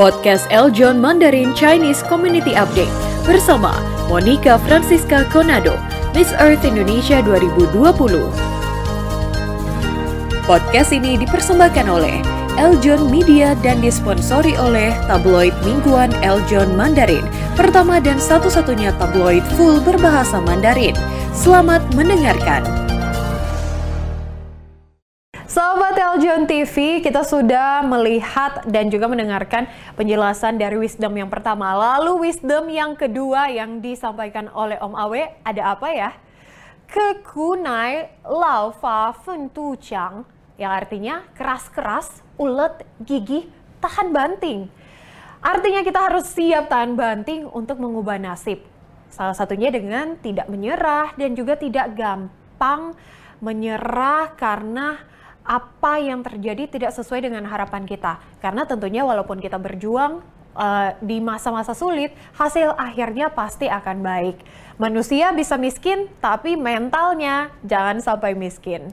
podcast Eljon Mandarin Chinese Community Update bersama Monica Francisca Conado, Miss Earth Indonesia 2020. Podcast ini dipersembahkan oleh Eljon Media dan disponsori oleh tabloid mingguan Eljon Mandarin, pertama dan satu-satunya tabloid full berbahasa Mandarin. Selamat mendengarkan. Eljon TV, kita sudah melihat dan juga mendengarkan penjelasan dari wisdom yang pertama. Lalu wisdom yang kedua yang disampaikan oleh Om Awe, ada apa ya? Kekunai lau fa fen tu chang, yang artinya keras-keras, ulet, gigih, tahan banting. Artinya kita harus siap tahan banting untuk mengubah nasib. Salah satunya dengan tidak menyerah dan juga tidak gampang menyerah karena apa yang terjadi tidak sesuai dengan harapan kita. Karena tentunya walaupun kita berjuang uh, di masa-masa sulit, hasil akhirnya pasti akan baik. Manusia bisa miskin, tapi mentalnya jangan sampai miskin.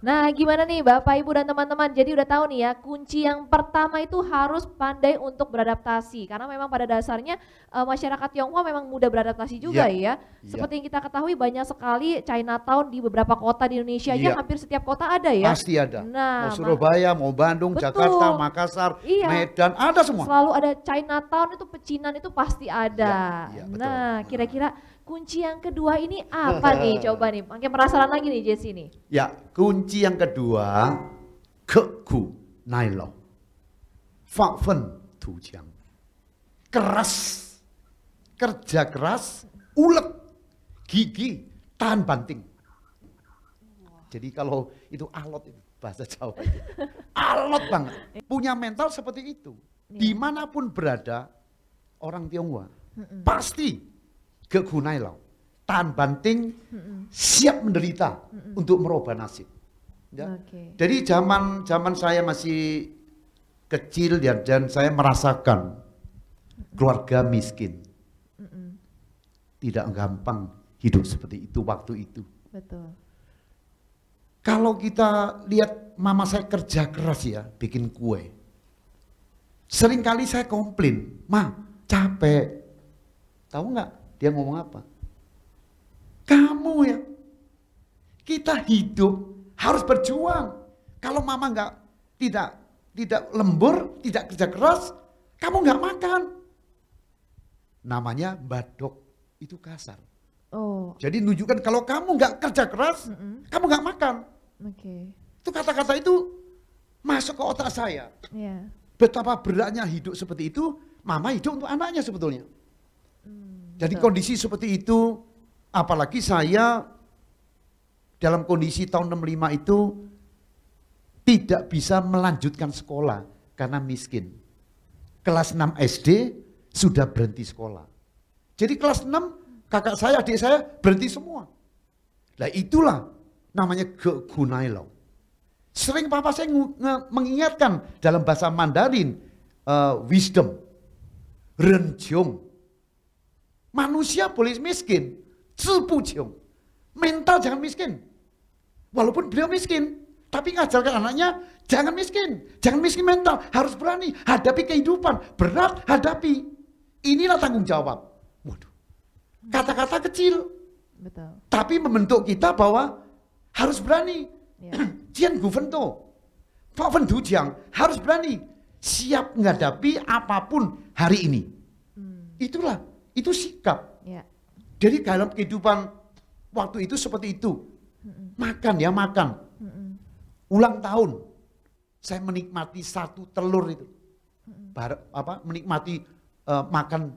Nah, gimana nih Bapak, Ibu dan teman-teman? Jadi udah tahu nih ya, kunci yang pertama itu harus pandai untuk beradaptasi. Karena memang pada dasarnya uh, masyarakat Tionghoa memang mudah beradaptasi juga ya. ya. Seperti yang kita ketahui banyak sekali Chinatown di beberapa kota di Indonesia ya. hampir setiap kota ada ya. Pasti ada. Nah, mau Surabaya, mau Bandung, betul. Jakarta, Makassar, iya. Medan, ada semua. Selalu ada Chinatown itu pecinan itu pasti ada. Ya, ya, nah, kira-kira kunci yang kedua ini apa nih? Coba nih, makin penasaran lagi nih Jesse nih. Ya, kunci yang kedua keku nailo. Fakfen tujang. Keras. Kerja keras, ulet, gigi, tahan banting. Jadi kalau itu alot itu bahasa Jawa. alot banget. Punya mental seperti itu. Iya. Di mana pun berada orang Tionghoa. Pasti kegunai lo. Tahan banting, siap menderita untuk merubah nasib. Ya. Okay. Jadi zaman zaman saya masih kecil ya, dan saya merasakan keluarga miskin. Tidak gampang hidup seperti itu waktu itu. Betul. Kalau kita lihat mama saya kerja keras ya, bikin kue. Seringkali saya komplain, ma capek. Tahu nggak? Dia ngomong apa? Kamu ya, kita hidup harus berjuang. Kalau mama nggak tidak tidak lembur, tidak kerja keras, kamu nggak makan. Namanya badok itu kasar. Oh. Jadi nunjukkan kalau kamu nggak kerja keras, mm -hmm. kamu nggak makan. Oke. Okay. Itu kata-kata itu masuk ke otak saya. Yeah. Betapa beratnya hidup seperti itu, mama hidup untuk anaknya sebetulnya. Jadi kondisi seperti itu, apalagi saya dalam kondisi tahun 65 itu tidak bisa melanjutkan sekolah karena miskin. Kelas 6 SD sudah berhenti sekolah. Jadi kelas 6 kakak saya, adik saya berhenti semua. Nah itulah namanya lo. Sering papa saya mengingatkan dalam bahasa Mandarin uh, wisdom, renjong, Manusia boleh miskin, ciong. Mental jangan miskin. Walaupun beliau miskin, tapi ngajarkan anaknya jangan miskin, jangan miskin mental, harus berani hadapi kehidupan, berat hadapi. Inilah tanggung jawab. Waduh. Kata-kata kecil. Betul. Tapi membentuk kita bahwa harus berani. Ya. Jian Guvento, Pak Jiang harus berani siap menghadapi apa pun hari ini. Hmm. Itulah itu sikap. Ya. Jadi dalam kehidupan waktu itu seperti itu. Mm-mm. Makan ya makan. Mm-mm. Ulang tahun. Saya menikmati satu telur itu. Bar, apa menikmati uh, makan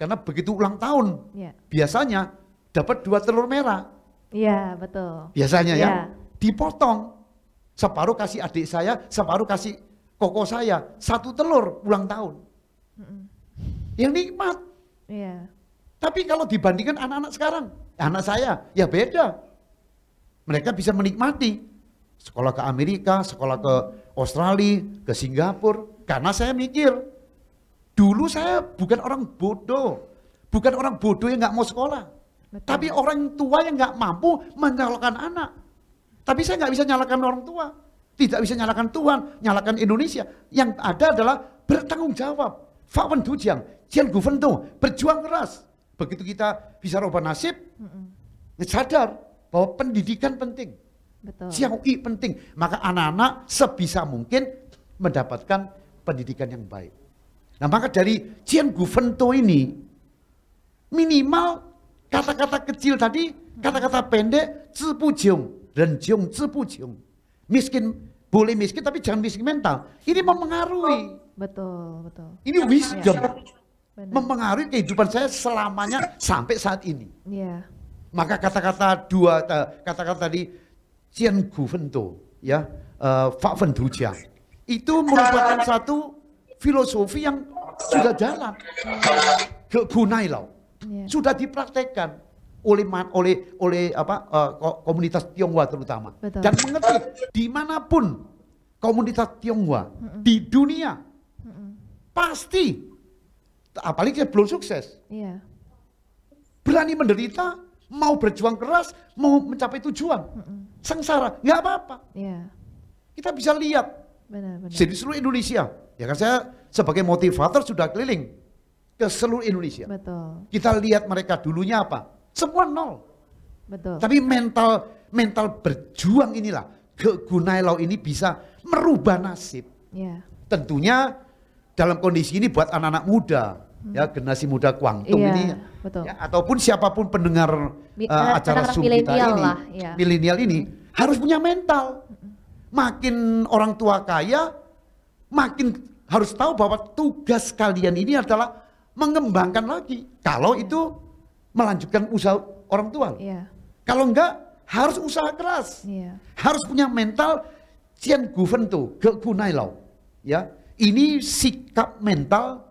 karena begitu ulang tahun. Ya. Biasanya dapat dua telur merah. Iya, betul. Biasanya ya. ya. Dipotong. Separuh kasih adik saya, separuh kasih koko saya. Satu telur ulang tahun. Mm-mm. Yang nikmat. Iya. Tapi kalau dibandingkan anak-anak sekarang, anak saya ya beda. Mereka bisa menikmati sekolah ke Amerika, sekolah ke Australia, ke Singapura. Karena saya mikir, dulu saya bukan orang bodoh. Bukan orang bodoh yang nggak mau sekolah. Betul. Tapi orang tua yang nggak mampu menyalahkan anak. Tapi saya nggak bisa nyalakan orang tua. tidak bisa nyalakan Tuhan, nyalakan Indonesia. Yang ada adalah bertanggung jawab. Fakwan Dujang, Jian Guvento, berjuang keras. Begitu kita bisa rubah nasib, mm -mm. sadar bahwa pendidikan penting. Betul. Siaui penting. Maka anak-anak sebisa mungkin mendapatkan pendidikan yang baik. Nah maka dari Jian Guvento ini, minimal kata-kata kecil tadi, kata-kata pendek, Zipujung, Renjung, Zipujung. Miskin, boleh miskin tapi jangan miskin mental. Ini mempengaruhi Betul, betul. Ini wisdom. Ya. Mempengaruhi kehidupan saya selamanya sampai saat ini. Iya. Maka kata-kata dua kata-kata tadi Cian Gu Fento ya, uh, Fak Fen Jiang itu merupakan satu filosofi yang sudah jalan. Ke Gunai loh. Yeah. Sudah dipraktekkan oleh oleh oleh apa uh, komunitas Tionghoa terutama Betul. dan mengerti di mana pun komunitas Tionghoa mm -mm. di dunia Pasti. Apalagi dia belum sukses. Iya. Berani menderita, mau berjuang keras, mau mencapai tujuan. Mm -mm. Sengsara, nggak apa-apa. Iya. Kita bisa lihat. Benar, benar. Jadi seluruh Indonesia. Ya kan saya sebagai motivator sudah keliling ke seluruh Indonesia. Betul. Kita lihat mereka dulunya apa? Semua nol. Betul. Tapi mental mental berjuang inilah ke Gunailau ini bisa merubah nasib. Yeah. Tentunya dalam kondisi ini buat anak-anak muda hmm. ya generasi muda Kuangtung iya, ini betul. Ya, ataupun siapa pun pendengar uh, acara Zoom kita ini ya. milenial ini harus punya mental makin orang tua kaya makin harus tahu bahwa tugas kalian ini adalah mengembangkan lagi kalau itu melanjutkan usaha orang tua iya. kalau enggak harus usaha keras iya. harus punya mental Cian Guven tuh ke Gunailau ya ini sikap mental,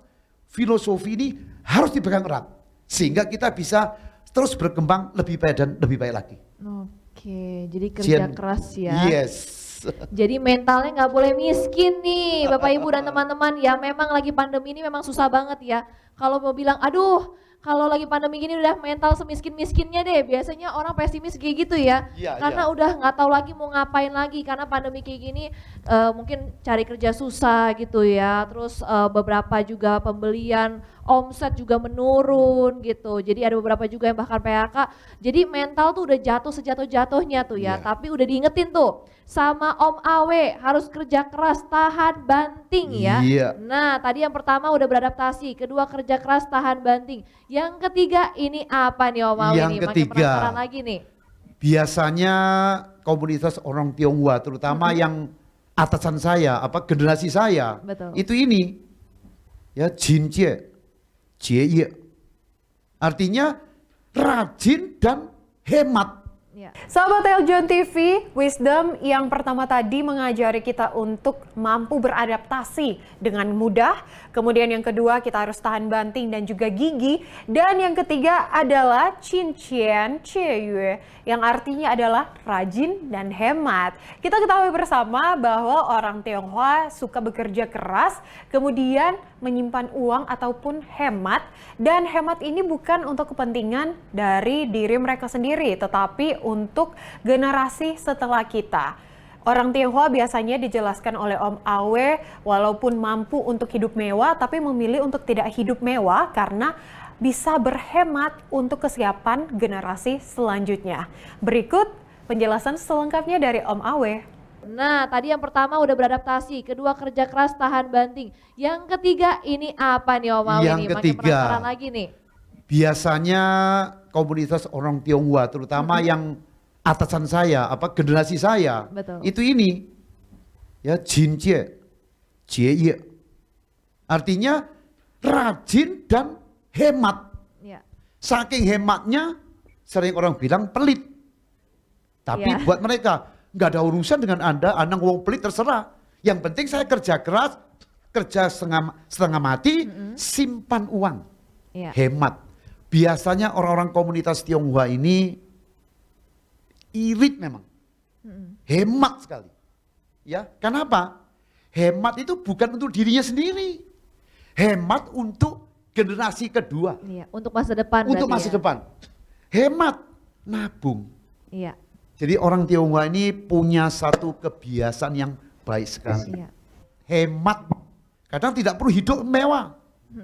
filosofi ini harus dipegang erat. Sehingga kita bisa terus berkembang lebih baik dan lebih baik lagi. Oke, jadi kerja Jian, keras ya. Yes. Jadi mentalnya nggak boleh miskin nih Bapak Ibu dan teman-teman ya memang lagi pandemi ini memang susah banget ya. Kalau mau bilang aduh kalau lagi pandemi gini udah mental semiskin-miskinnya deh. Biasanya orang pesimis kayak gitu ya. ya karena ya. udah nggak tahu lagi mau ngapain lagi karena pandemi kayak gini uh, mungkin cari kerja susah gitu ya. Terus uh, beberapa juga pembelian omset juga menurun gitu. Jadi ada beberapa juga yang bahkan PHK. Jadi mental tuh udah jatuh sejatuh-jatuhnya tuh ya. ya. Tapi udah diingetin tuh sama Om Awe harus kerja keras, tahan banting ya. Iya. Nah, tadi yang pertama udah beradaptasi, kedua kerja keras, tahan banting. Yang ketiga ini apa nih Om Awe yang nih? Ketiga, Makin penasaran lagi nih. Biasanya komunitas orang Tionghoa terutama hmm. yang atasan saya, apa generasi saya, Betul. itu ini ya jinjie, jie. Artinya rajin dan hemat Ya. Sahabat Eljon TV, wisdom yang pertama tadi mengajari kita untuk mampu beradaptasi dengan mudah. Kemudian yang kedua kita harus tahan banting dan juga gigi. Dan yang ketiga adalah Chin Qian Yue yang artinya adalah rajin dan hemat. Kita ketahui bersama bahwa orang Tionghoa suka bekerja keras, kemudian menyimpan uang ataupun hemat. Dan hemat ini bukan untuk kepentingan dari diri mereka sendiri, tetapi untuk generasi setelah kita. Orang Tionghoa biasanya dijelaskan oleh Om Awe walaupun mampu untuk hidup mewah tapi memilih untuk tidak hidup mewah karena bisa berhemat untuk kesiapan generasi selanjutnya. Berikut penjelasan selengkapnya dari Om Awe. Nah, tadi yang pertama udah beradaptasi, kedua kerja keras tahan banting. Yang ketiga ini apa nih Om Awe yang nih? Ketiga, lagi nih. Biasanya komunitas orang Tionghoa terutama hmm. yang atasan saya, apa generasi saya, Betul. itu ini ya jinjie, jie. Artinya rajin dan hemat. Ya. Saking hematnya sering orang bilang pelit. Tapi ya. buat mereka nggak ada urusan dengan Anda, Anda ngomong pelit terserah. Yang penting saya kerja keras, kerja setengah, setengah mati, mm -hmm. simpan uang. Ya. Hemat. Biasanya orang-orang komunitas Tionghoa ini irit memang. Hemat sekali. Ya, kenapa? Hemat itu bukan untuk dirinya sendiri. Hemat untuk generasi kedua. Iya, untuk masa depan. Untuk masa ya. depan. Hemat, nabung. Iya. Jadi orang Tionghoa ini punya satu kebiasaan yang baik sekali. Iya. Hemat. Kadang tidak perlu hidup mewah.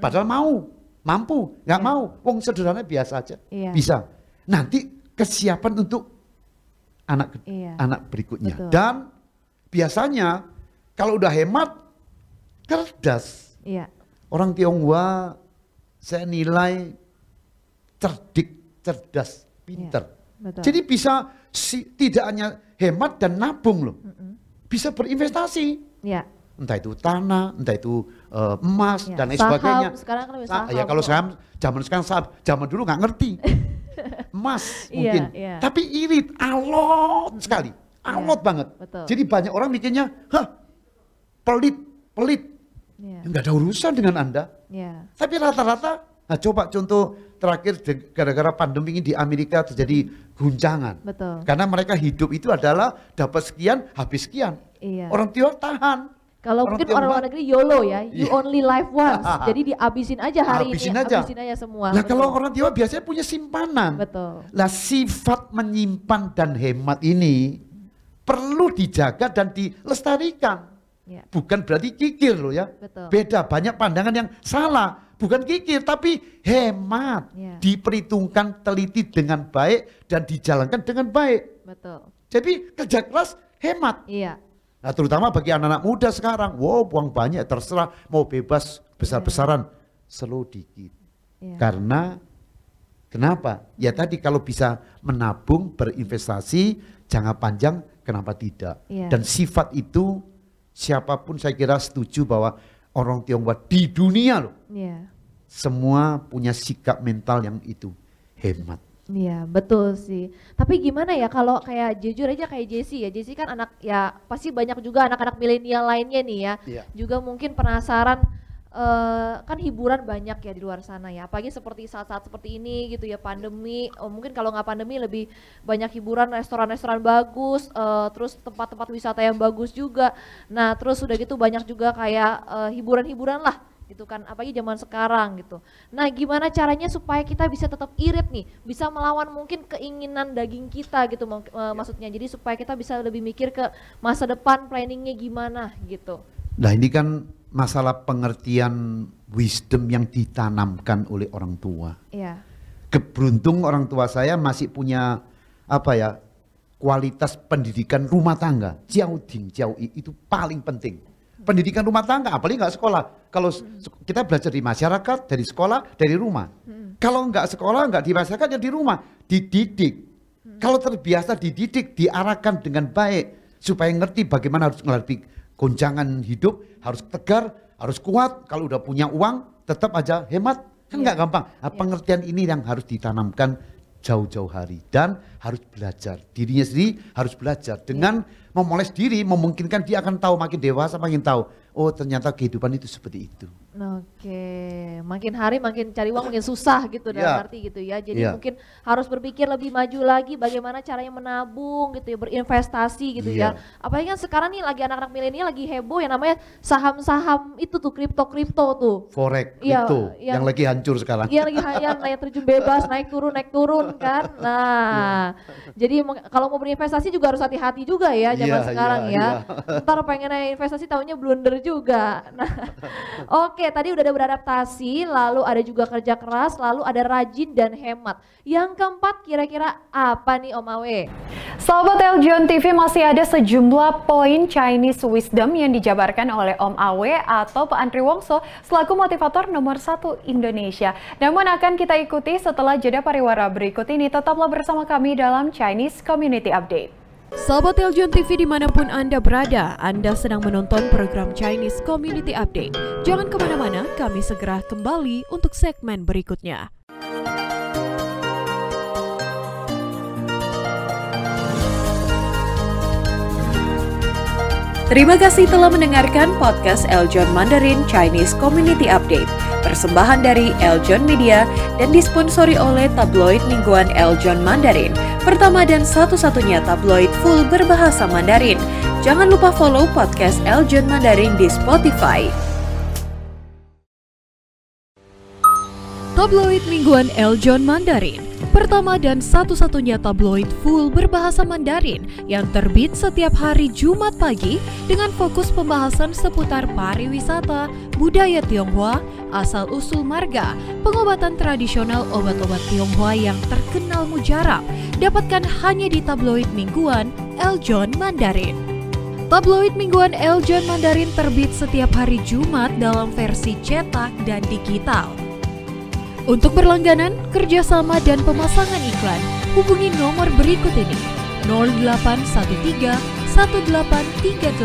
Padahal mau, mampu, nggak iya. mau. Wong sederhana biasa aja. Iya. Bisa. Nanti kesiapan untuk anak iya. anak berikutnya. Betul. Dan biasanya kalau udah hemat cerdas. Iya. Orang Tionghoa saya nilai cerdik, cerdas, pinter. Iya. Jadi bisa si, tidak hanya hemat dan nabung loh, mm -mm. bisa berinvestasi. Ya. Entah itu tanah, entah itu uh, emas ya. dan lain sebagainya. Sekarang kan saham. Ya kalau sekarang zaman sekarang saham, zaman dulu nggak ngerti. emas iya, mungkin, yeah, yeah. tapi irit, alot sekali, iya, alot yeah, banget. Betul. Jadi banyak orang mikirnya, hah, pelit, pelit. Yeah. Nggak ada urusan dengan anda. Yeah. Tapi rata-rata, nah coba contoh terakhir gara-gara pandemi ini di Amerika terjadi guncangan. Betul. Karena mereka hidup itu adalah dapat sekian, habis sekian. Iya. Orang Tiongkok tahan. Kalau mungkin orang luar negeri YOLO ya, you yeah. only live once. Jadi dihabisin aja hari habisin ini, aja. habisin aja semua. Nah kalau orang Tiongkok biasanya punya simpanan. Betul. Lah sifat menyimpan dan hemat ini perlu dijaga dan dilestarikan. Ya. Bukan berarti kikir loh ya. Betul. Beda banyak pandangan yang salah bukan kikir tapi hemat. Yeah. Diperhitungkan teliti dengan baik dan dijalankan dengan baik. Betul. Jadi kerja keras hemat. Iya. Nah, terutama bagi anak-anak muda sekarang, wow, uang banyak terserah mau bebas besar-besaran, yeah. slow dikit. Yeah. Karena kenapa? Ya tadi kalau bisa menabung, berinvestasi, jangka panjang, kenapa tidak? Yeah. Dan sifat itu siapa pun saya kira setuju bahwa orang Tionghoa di dunia loh. Yeah. Semua punya sikap mental yang itu hemat. Iya betul sih. Tapi gimana ya kalau kayak jujur aja kayak Jesse ya. Jesse kan anak ya pasti banyak juga anak-anak milenial lainnya nih ya. Yeah. Juga mungkin penasaran uh, kan hiburan banyak ya di luar sana ya. Apalagi seperti saat-saat seperti ini gitu ya pandemi. Oh, mungkin kalau nggak pandemi lebih banyak hiburan restoran-restoran bagus, uh, terus tempat-tempat wisata yang bagus juga. Nah terus udah gitu banyak juga kayak uh, hiburan-hiburan lah gitu kan apalagi zaman sekarang gitu nah gimana caranya supaya kita bisa tetap irit nih bisa melawan mungkin keinginan daging kita gitu ya. maksudnya jadi supaya kita bisa lebih mikir ke masa depan planningnya gimana gitu nah ini kan masalah pengertian wisdom yang ditanamkan oleh orang tua. Iya. Keberuntung orang tua saya masih punya apa ya kualitas pendidikan rumah tangga. Jauh ding, jauh itu paling penting. Pendidikan rumah tangga, apalagi nggak sekolah. Kalau hmm. kita belajar di masyarakat, dari sekolah, dari rumah. Hmm. Kalau nggak sekolah, nggak di masyarakat, ya di rumah, dididik. Hmm. Kalau terbiasa dididik, diarahkan dengan baik supaya ngerti bagaimana harus menghadapi goncangan hidup harus tegar, harus kuat. Kalau udah punya uang, tetap aja hemat. Kan nggak yeah. gampang. Nah, yeah. Pengertian ini yang harus ditanamkan jauh-jauh hari dan harus belajar dirinya sendiri harus belajar dengan memoles diri memungkinkan dia akan tahu makin dewasa makin tahu oh ternyata kehidupan itu seperti itu. Oke, makin hari makin cari uang makin susah gitu dalam yeah. arti gitu ya. Jadi yeah. mungkin harus berpikir lebih maju lagi bagaimana caranya menabung gitu ya, berinvestasi gitu yeah. ya. Apalagi kan sekarang nih lagi anak-anak milenial lagi heboh yang namanya saham-saham itu tuh kripto-kripto tuh. Forex iya, itu yang, yang lagi hancur sekarang. Iya lagi yang naik terjun bebas, naik turun, naik turun kan. Nah, yeah. Jadi kalau mau berinvestasi juga harus hati-hati juga ya zaman yeah, sekarang yeah, ya. Yeah. Ntar pengen investasi tahunya blunder juga. Nah, oke okay, tadi udah ada beradaptasi, lalu ada juga kerja keras, lalu ada rajin dan hemat. Yang keempat kira-kira apa nih Om Awe? Sobat Eljon TV masih ada sejumlah poin Chinese wisdom yang dijabarkan oleh Om Awe atau Pak Andri Wongso selaku motivator nomor satu Indonesia. Namun akan kita ikuti setelah jeda pariwara berikut ini. Tetaplah bersama kami dalam Chinese Community Update. Sahabat Eljon TV di mana pun Anda berada, Anda sedang menonton program Chinese Community Update. Jangan ke mana-mana, kami segera kembali untuk segmen berikutnya. Terima kasih telah mendengarkan podcast Eljon Mandarin Chinese Community Update. Persembahan dari Eljon Media dan disponsori oleh tabloid mingguan Eljon Mandarin. Pertama dan satu-satunya tabloid full berbahasa Mandarin. Jangan lupa follow podcast Eljon Mandarin di Spotify. Tabloid mingguan Eljon Mandarin pertama dan satu-satunya tabloid full berbahasa Mandarin yang terbit setiap hari Jumat pagi dengan fokus pembahasan seputar pariwisata, budaya Tionghoa, asal-usul marga, pengobatan tradisional obat-obat Tionghoa yang terkenal mujarab, dapatkan hanya di tabloid mingguan El John Mandarin. Tabloid mingguan El John Mandarin terbit setiap hari Jumat dalam versi cetak dan digital. Untuk berlangganan, kerjasama dan pemasangan iklan, hubungi nomor berikut ini 0813 1838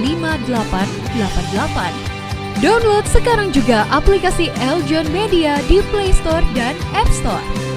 5888. Download sekarang juga aplikasi Eljon Media di Play Store dan App Store.